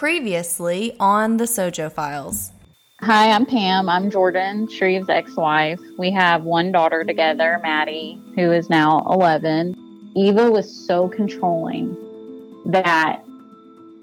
Previously on the Sojo Files. Hi, I'm Pam. I'm Jordan Shreeve's ex wife. We have one daughter together, Maddie, who is now 11. Eva was so controlling that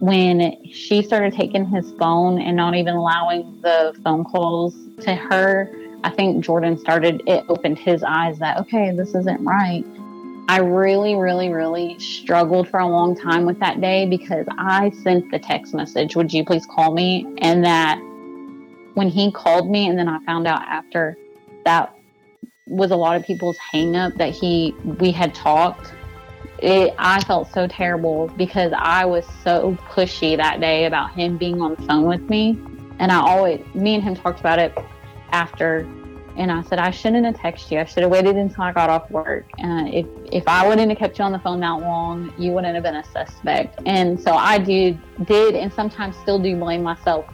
when she started taking his phone and not even allowing the phone calls to her, I think Jordan started, it opened his eyes that, okay, this isn't right. I really, really, really struggled for a long time with that day because I sent the text message, Would you please call me? And that when he called me and then I found out after that was a lot of people's hang up that he we had talked it, I felt so terrible because I was so pushy that day about him being on the phone with me. And I always, me and him talked about it after. And I said, I shouldn't have texted you. I should have waited until I got off work. Uh, if, if I wouldn't have kept you on the phone that long, you wouldn't have been a suspect. And so I do, did, and sometimes still do blame myself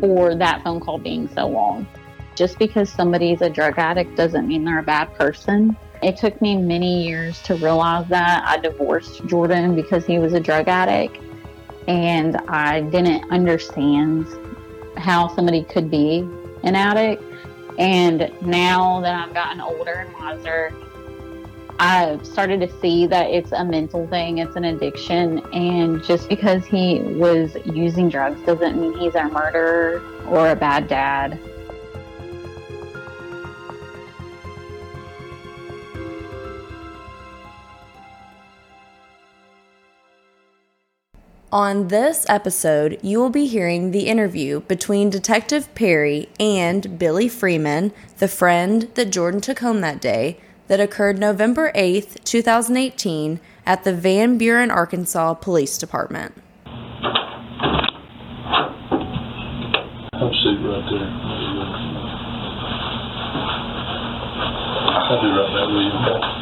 for that phone call being so long. Just because somebody's a drug addict doesn't mean they're a bad person. It took me many years to realize that. I divorced Jordan because he was a drug addict, and I didn't understand how somebody could be an addict. And now that I've gotten older and wiser, I've started to see that it's a mental thing, it's an addiction. And just because he was using drugs doesn't mean he's a murderer or a bad dad. On this episode, you will be hearing the interview between Detective Perry and Billy Freeman, the friend that Jordan took home that day that occurred November 8th, 2018, at the Van Buren, Arkansas Police Department. Have a seat right there. I'll be right back with you.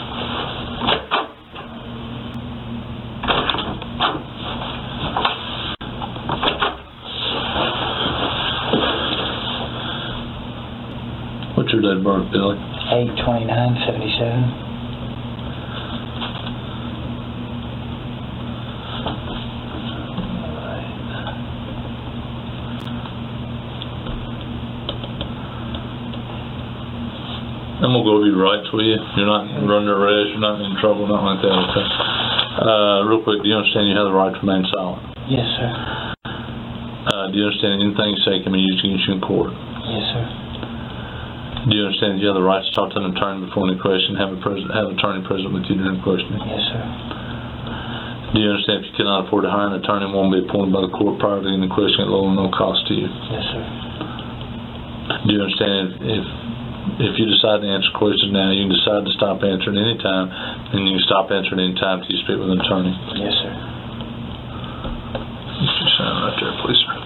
Your date Billy? Eight twenty-nine seventy-seven. I'm gonna go over your rights with you. You're not under arrest, you're not in trouble, nothing like that, okay? Uh, real quick, do you understand you have the right to remain silent? Yes, sir. Uh, do you understand anything you say can be used against you in court? Yes, sir. Do you understand that you have the right to talk to an attorney before any question, have a pres- have an attorney present with you during questioning? Yes, sir. Do you understand if you cannot afford to hire an attorney, one will be appointed by the court prior to any question at low or no cost to you? Yes, sir. Do you understand if, if, if you decide to answer questions now, you can decide to stop answering any time, and you can stop answering any time till you speak with an attorney? Yes, sir. You can sign right there, please, sir.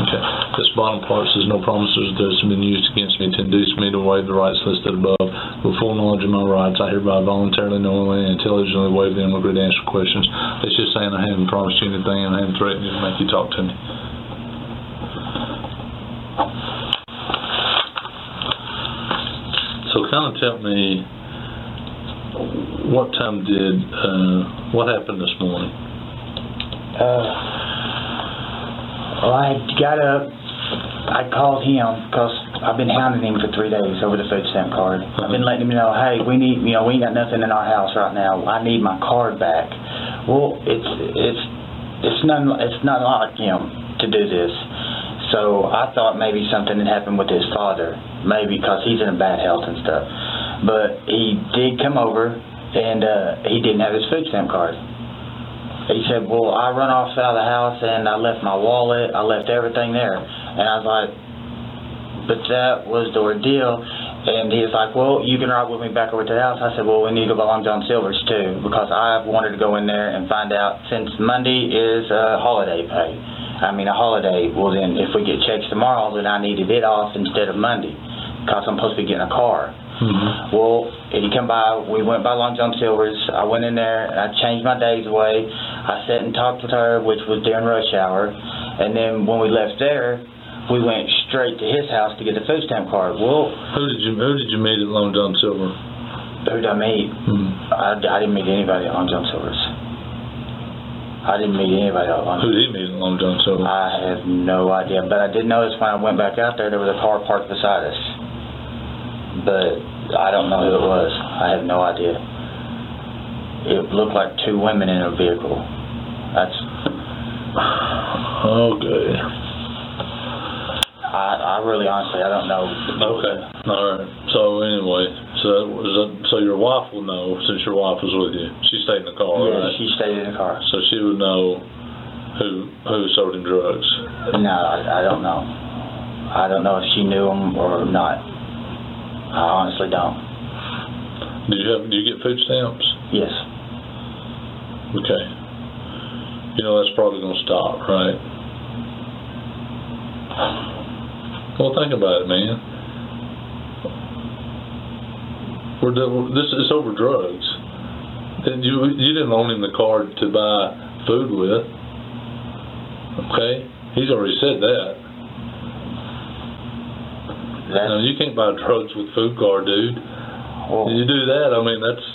Okay, this bottom part says, "No promises this have been used against me to induce me to waive the rights listed above. With full knowledge of my rights, I hereby voluntarily, knowingly, and intelligently waive them agree to answer questions." It's just saying I haven't promised you anything and I haven't threatened you to make you talk to me. So kind of tell me, what time did, uh, what happened this morning? Uh, well, I got up. I called him because I've been hounding him for three days over the food stamp card. I've been letting him know, hey, we need, you know, we ain't got nothing in our house right now. I need my card back. Well, it's it's it's not it's not like him to do this. So I thought maybe something had happened with his father, maybe because he's in bad health and stuff. But he did come over, and uh, he didn't have his food stamp card. He said, "Well, I run off out of the house and I left my wallet. I left everything there." And I was like, "But that was the ordeal." And he was like, "Well, you can ride with me back over to the house." I said, "Well, we need to go by Long John Silver's too because I've wanted to go in there and find out since Monday is a holiday pay. I mean, a holiday. Well, then if we get checks tomorrow, then I needed it off instead of Monday because I'm supposed to be getting a car." Mm-hmm. Well, he come by. We went by Long John Silver's. I went in there. and I changed my days away. I sat and talked with her, which was during rush hour. And then when we left there, we went straight to his house to get the food stamp card. Well, Who did you, who did you meet at Long John Silver? Who did I meet? Hmm. I, I didn't meet anybody at Long John Silver's. I didn't meet anybody at Long Who did he meet at Long John Silver? I have no idea, but I did notice when I went back out there, there was a car parked beside us. But I don't know who it was. I have no idea. It looked like two women in a vehicle. That's Okay. I, I really honestly I don't know. Okay. All right. So anyway, so that so your wife will know since your wife was with you. She stayed in the car, Yeah, right? she stayed in the car. So she would know who who sold him drugs. No, I, I don't know. I don't know if she knew him or not. I honestly don't. Do you have do you get food stamps? Yes. Okay. You know that's probably gonna stop, right? Well, think about it, man. We're this is over drugs. And you you didn't loan him the card to buy food with. Okay, he's already said that. That's Now you can't buy drugs with food card, dude. well, You do that, I mean that's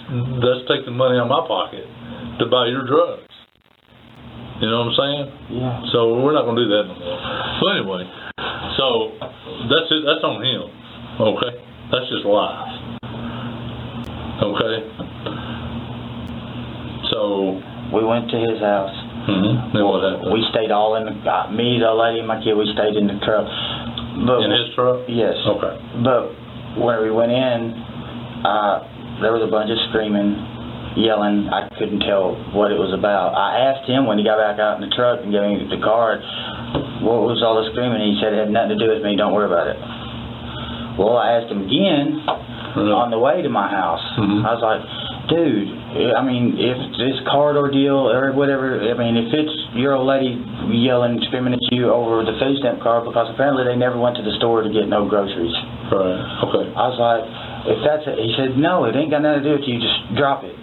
that's taking money out of my pocket to buy your drugs. You know what I'm saying? yeah. So we're not gonna do that no more. So anyway, so that's it. That's on him. Okay, that's just life. Okay. So, We went to his house. Mm-hmm. then what happened? We stayed all in the uh, me, the lady, and my kid. We stayed in the truck. But in his truck. yes. Okay. But when we went in, uh, there was a bunch of screaming, yelling. I couldn't tell what it was about. I asked him when he got back out in the truck and gave me the card, what was all the screaming? He said it had nothing to do with me. Don't worry about it. Well, I asked him again on the way to my house. Mhm. I was like, dude, I mean, if this card ordeal or whatever, I mean, if it's your old lady yelling, screaming at you over the food stamp card because apparently they never went to the store to get no groceries. Right. Okay. I was like, if that's it, he said, no, it ain't got nothing to do with you. Just drop it.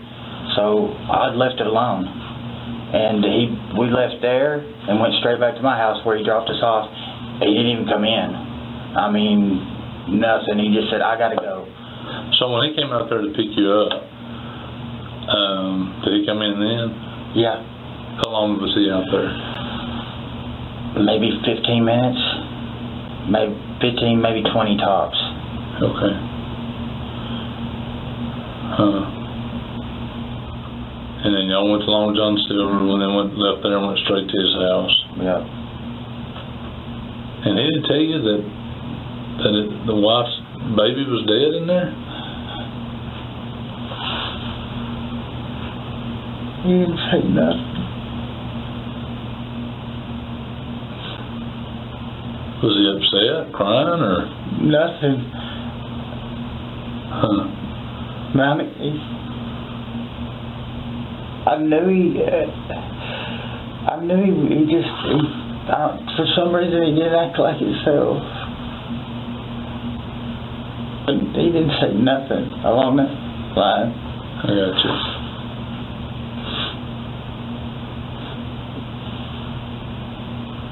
So I left it alone, and he we left there and went straight back to my house where he dropped us off. He didn't even come in. I mean, nothing. He just said, I gotta go. So when he came out there to pick you up, um, did he come in then? Yeah, How long was he out there? maybe 15 minutes, maybe 15, maybe 20 tops. Okay. Huh. And then y'all went to Long John Silver when they went left there and went straight to his house. Yeah. And he didn't tell you that that it, the wife's baby was dead in there. He didn't say nothing. Was he upset, crying, or? Nothing. Huh. Man, I mean, he, knew he, uh, I knew he, he just, he, uh, for some reason he didn't act like himself. And he didn't say nothing along that line. I got you.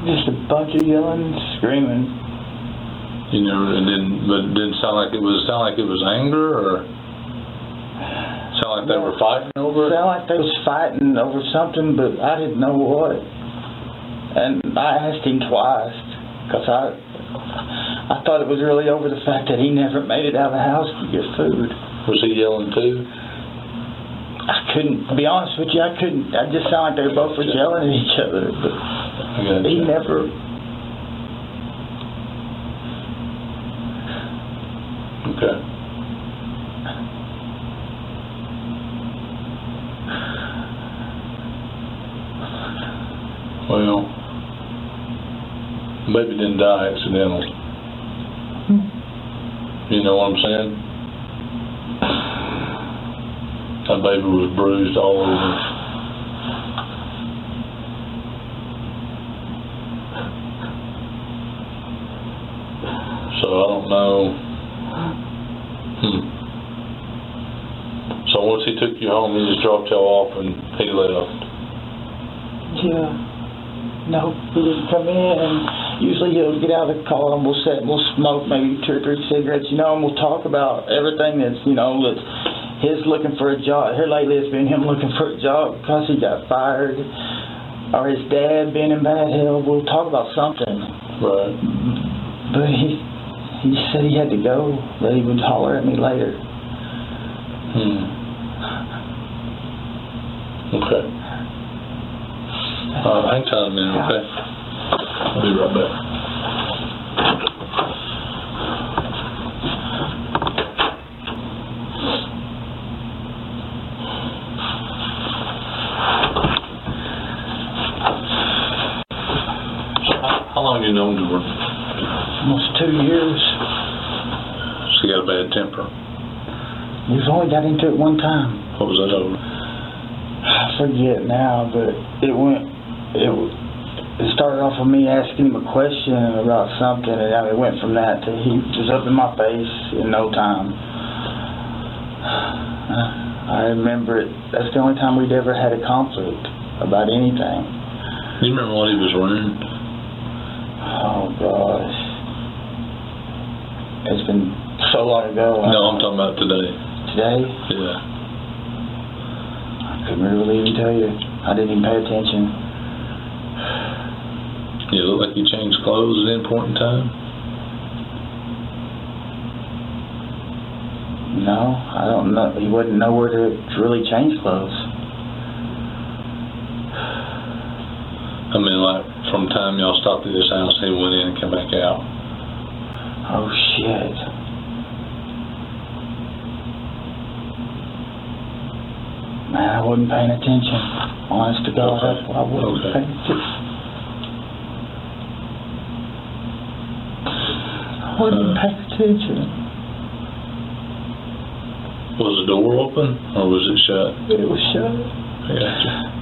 Just a bunch of yelling and screaming. You know, it didn't, but it didn't sound like it was sound like it was anger, or sound they were fighting over it. Sounded like they was fighting over something, but I didn't know what. And I asked him twice, because I, I thought it was really over the fact that he never made it out of the house to get food. Was he yelling too? I couldn't, to be honest with you, I couldn't, I just sounded like they both were yelling at each other, but he never, Okay. Well, baby didn't die accidentally. You know what I'm saying? That baby was bruised all over. So I don't know. Hmm. So once he took you home, he just dropped y'all off and he left. yeah. No, he didn't come in, and usually he'll get out of the car and we'll sit and we'll smoke maybe two or three cigarettes, you know, and we'll talk about everything that's, you know, that's his looking for a job. Here lately, it's been him looking for a job because he got fired, or his dad being in bad health. We'll talk about something. Right. But he he said he had to go. That he would holler at me later. Hmm. Okay. Uh, hang tight a minute, okay? I'll be right back. So how, how long you known Jordan? Almost two years. She got a bad temper. We've only got into it one time. What was that over? I forget now, but it went. It it started off with me asking him a question about something, and it went from that to he was up in my face in no time. I remember it. That's the only time we'd ever had a conflict about anything. Do you remember what he was wearing? Oh gosh, it's been so long ago. No, I'm talking about today. today. Yeah. I couldn't really even tell you. I didn't even pay attention. You look like you changed clothes at any point in time. No, I don't know. He wouldn't know where to really change clothes. I mean, like from time y'all stopped at this house, he went in and came back out. Oh shit. Man, I wasn't paying attention. Honest to God, Okay. I, I wasn't Okay. paying attention. Wasn't paying attention. Was the door open or was it shut? It was shut. I gotcha.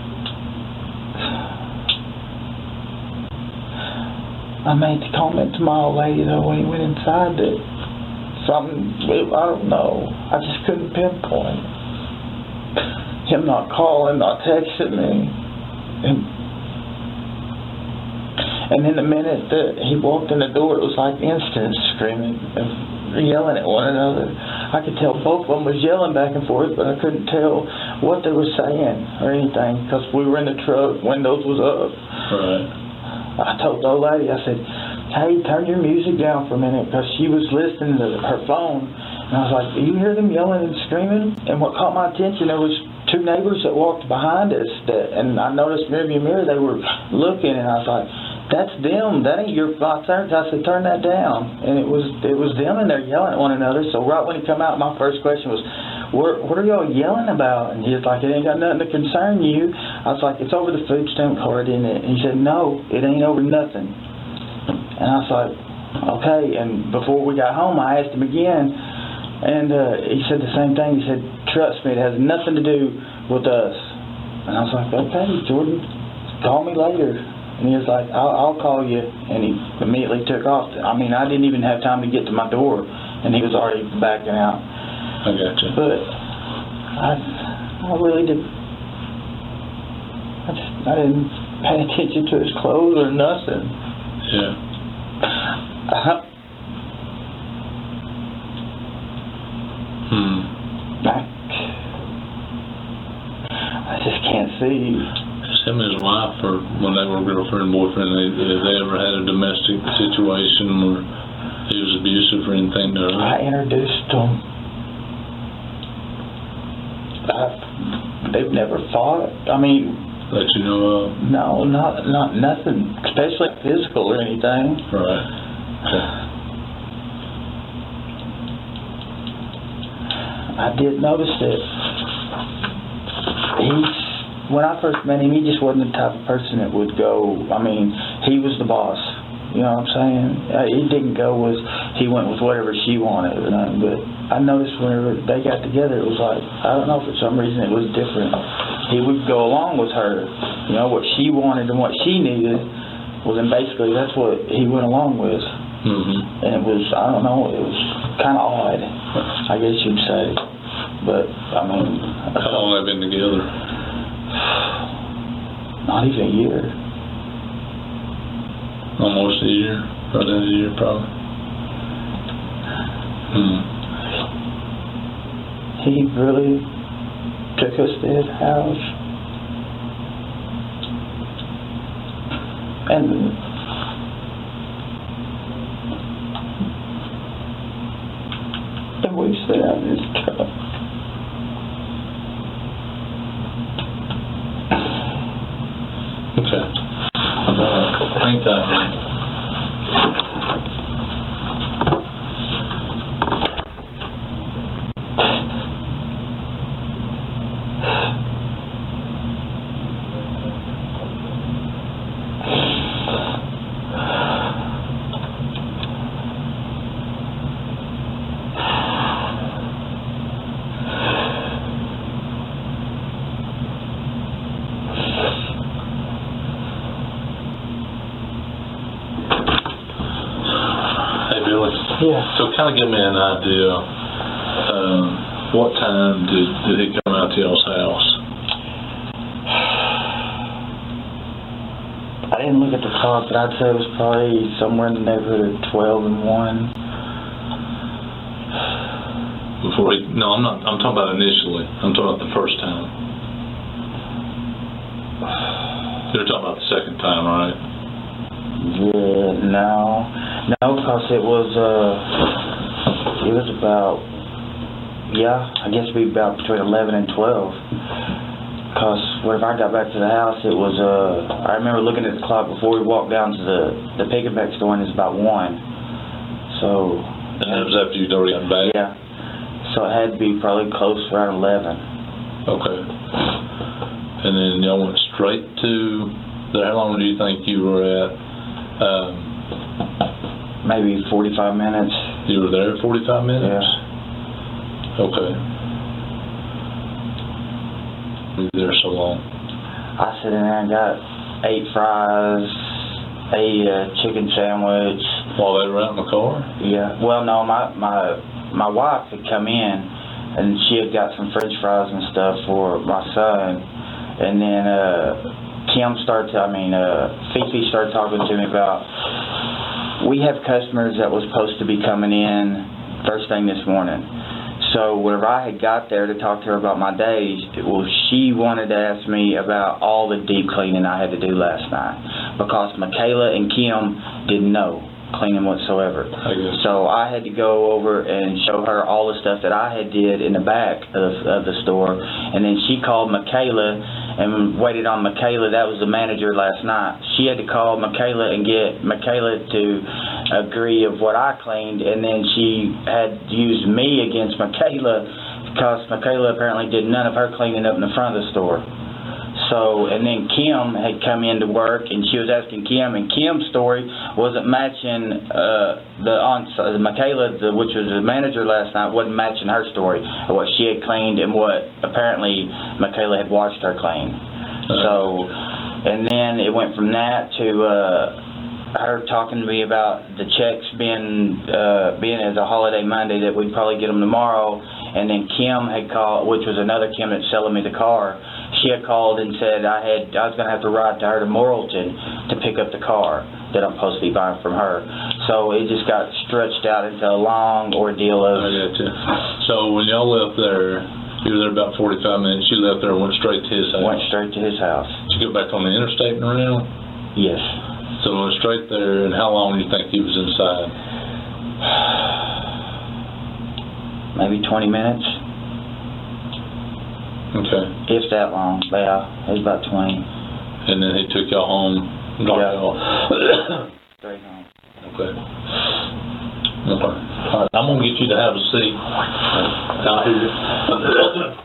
I made the comment to my old lady though when he went inside that something I don't know. I just couldn't pinpoint him not calling, not texting me, and and in the minute that he walked in the door, it was like instant screaming and yelling at one another. I could tell both of them was yelling back and forth, but I couldn't tell what they were saying or anything because we were in the truck, windows was up. Right. I told the old lady, I said, hey, turn your music down for a minute because she was listening to her phone. And I was like, do you hear them yelling and screaming? And what caught my attention, there was two neighbors that walked behind us that, and I noticed rear view mirror, they were looking and I was like, that's them. That ain't your box I said, turn that down. And it was it was them and they're yelling at one another. So right when he come out, my first question was, what, what are y'all yelling about? And he's like, it ain't got nothing to concern you. I was like, it's over the food stamp card, isn't it? And he said, no, it ain't over nothing. And I was like, okay. And before we got home, I asked him again, and uh, he said the same thing. He said, trust me, it has nothing to do with us. And I was like, okay, Jordan, call me later. And he was like, I'll, I'll call you. And he immediately took off. I mean, I didn't even have time to get to my door, and he was already backing out. I gotcha. But I, I really did. I just, I didn't pay attention to his clothes or nothing. Yeah. I, Hmm. I, I just can't see. Him and his wife, or when they were girlfriend and boyfriend, they, have they ever had a domestic situation where he was abusive or anything to her? I introduced them. I've, they've never fought. I mean, That you know of? no, not not nothing, especially physical or anything. Right. Okay. I did notice that he's when I first met him, he just wasn't the type of person that would go. I mean, he was the boss. You know what I'm saying? Uh, he didn't go with. He went with whatever she wanted or nothing. But I noticed whenever they got together, it was like I don't know for some reason it was different. He would go along with her. You know what she wanted and what she needed. Well, then basically that's what he went along with. Mm-hmm. and it was I don't know, it was kind of odd, I guess you'd say. But I mean, How long have they been together? Not even a year. Almost a year. At a year, probably. Hmm. He really took us to his house. And and we sat in his truck. Okay. Uh, Hang tight. Hey, Billy. Yeah. So kind of give me an idea, um, what time did, did he come out to y'all's house? I didn't look at the clock, but I'd say it was probably somewhere in the neighborhood of 12 and 1. Before he, no, I'm not, I'm talking about initially. I'm talking about the first time. You're talking about the second time, right? Yeah, no. No, because it was, uh, it was about, yeah, I guess it'd be about between 11 and 12. Because whenever I got back to the house, it was, uh, I remember looking at the clock before we walked down to the, the pick and back store, and it was about 1. So, And that was after you'd already gotten back? yeah. So it had to be probably close around 11. Okay. And then y'all went straight to there. How long do you think you were at? Um, Maybe 45 minutes. You were there 45 minutes? Okay. You were there so long. I sat in there and got eight fries, a uh, chicken sandwich. While they were out in the car? Yeah. Well, no, my my my wife had come in, and she had got some French fries and stuff for my son, and then uh, Kim started. To, I mean, uh, Fifi started talking to me about. We have customers that was supposed to be coming in first thing this morning. So whenever I had got there to talk to her about my days, well, she wanted to ask me about all the deep cleaning I had to do last night because Michaela and Kim didn't know cleaning whatsoever. So I had to go over and show her all the stuff that I had did in the back of, of the store, and then she called Michaela and waited on Michaela. That was the manager last night. She had to call Michaela and get Michaela to agree of what I cleaned, and then she had used me against Michaela because Michaela apparently did none of her cleaning up in the front of the store. So, and then Kim had come in to work, and she was asking Kim, and Kim's story wasn't matching uh, the on uh, Michaela, the, which was the manager last night, wasn't matching her story of what she had cleaned and what apparently Michaela had watched her clean. So, and then it went from that to uh, her talking to me about the checks being uh, being as a holiday Monday that we'd probably get them tomorrow, and then Kim had called, which was another Kim that's selling me the car. She had called and said I had I was going to have to ride to her to Morrilton to pick up the car that I'm supposed to be buying from her. So it just got stretched out into a long ordeal of. I got you. So when y'all left there, you were there about 45 minutes. You left there and went straight to his house. went straight to his house. Did you go back on the interstate and around? Yes. So went straight there, and how long do you think he was inside? Maybe 20 minutes, Okay. if that long. But yeah, it was about 20. And then he took y'all home, dropped Yeah. y'all. Straight home. okay. Okay. All right. I'm gonna get you to have a seat out here.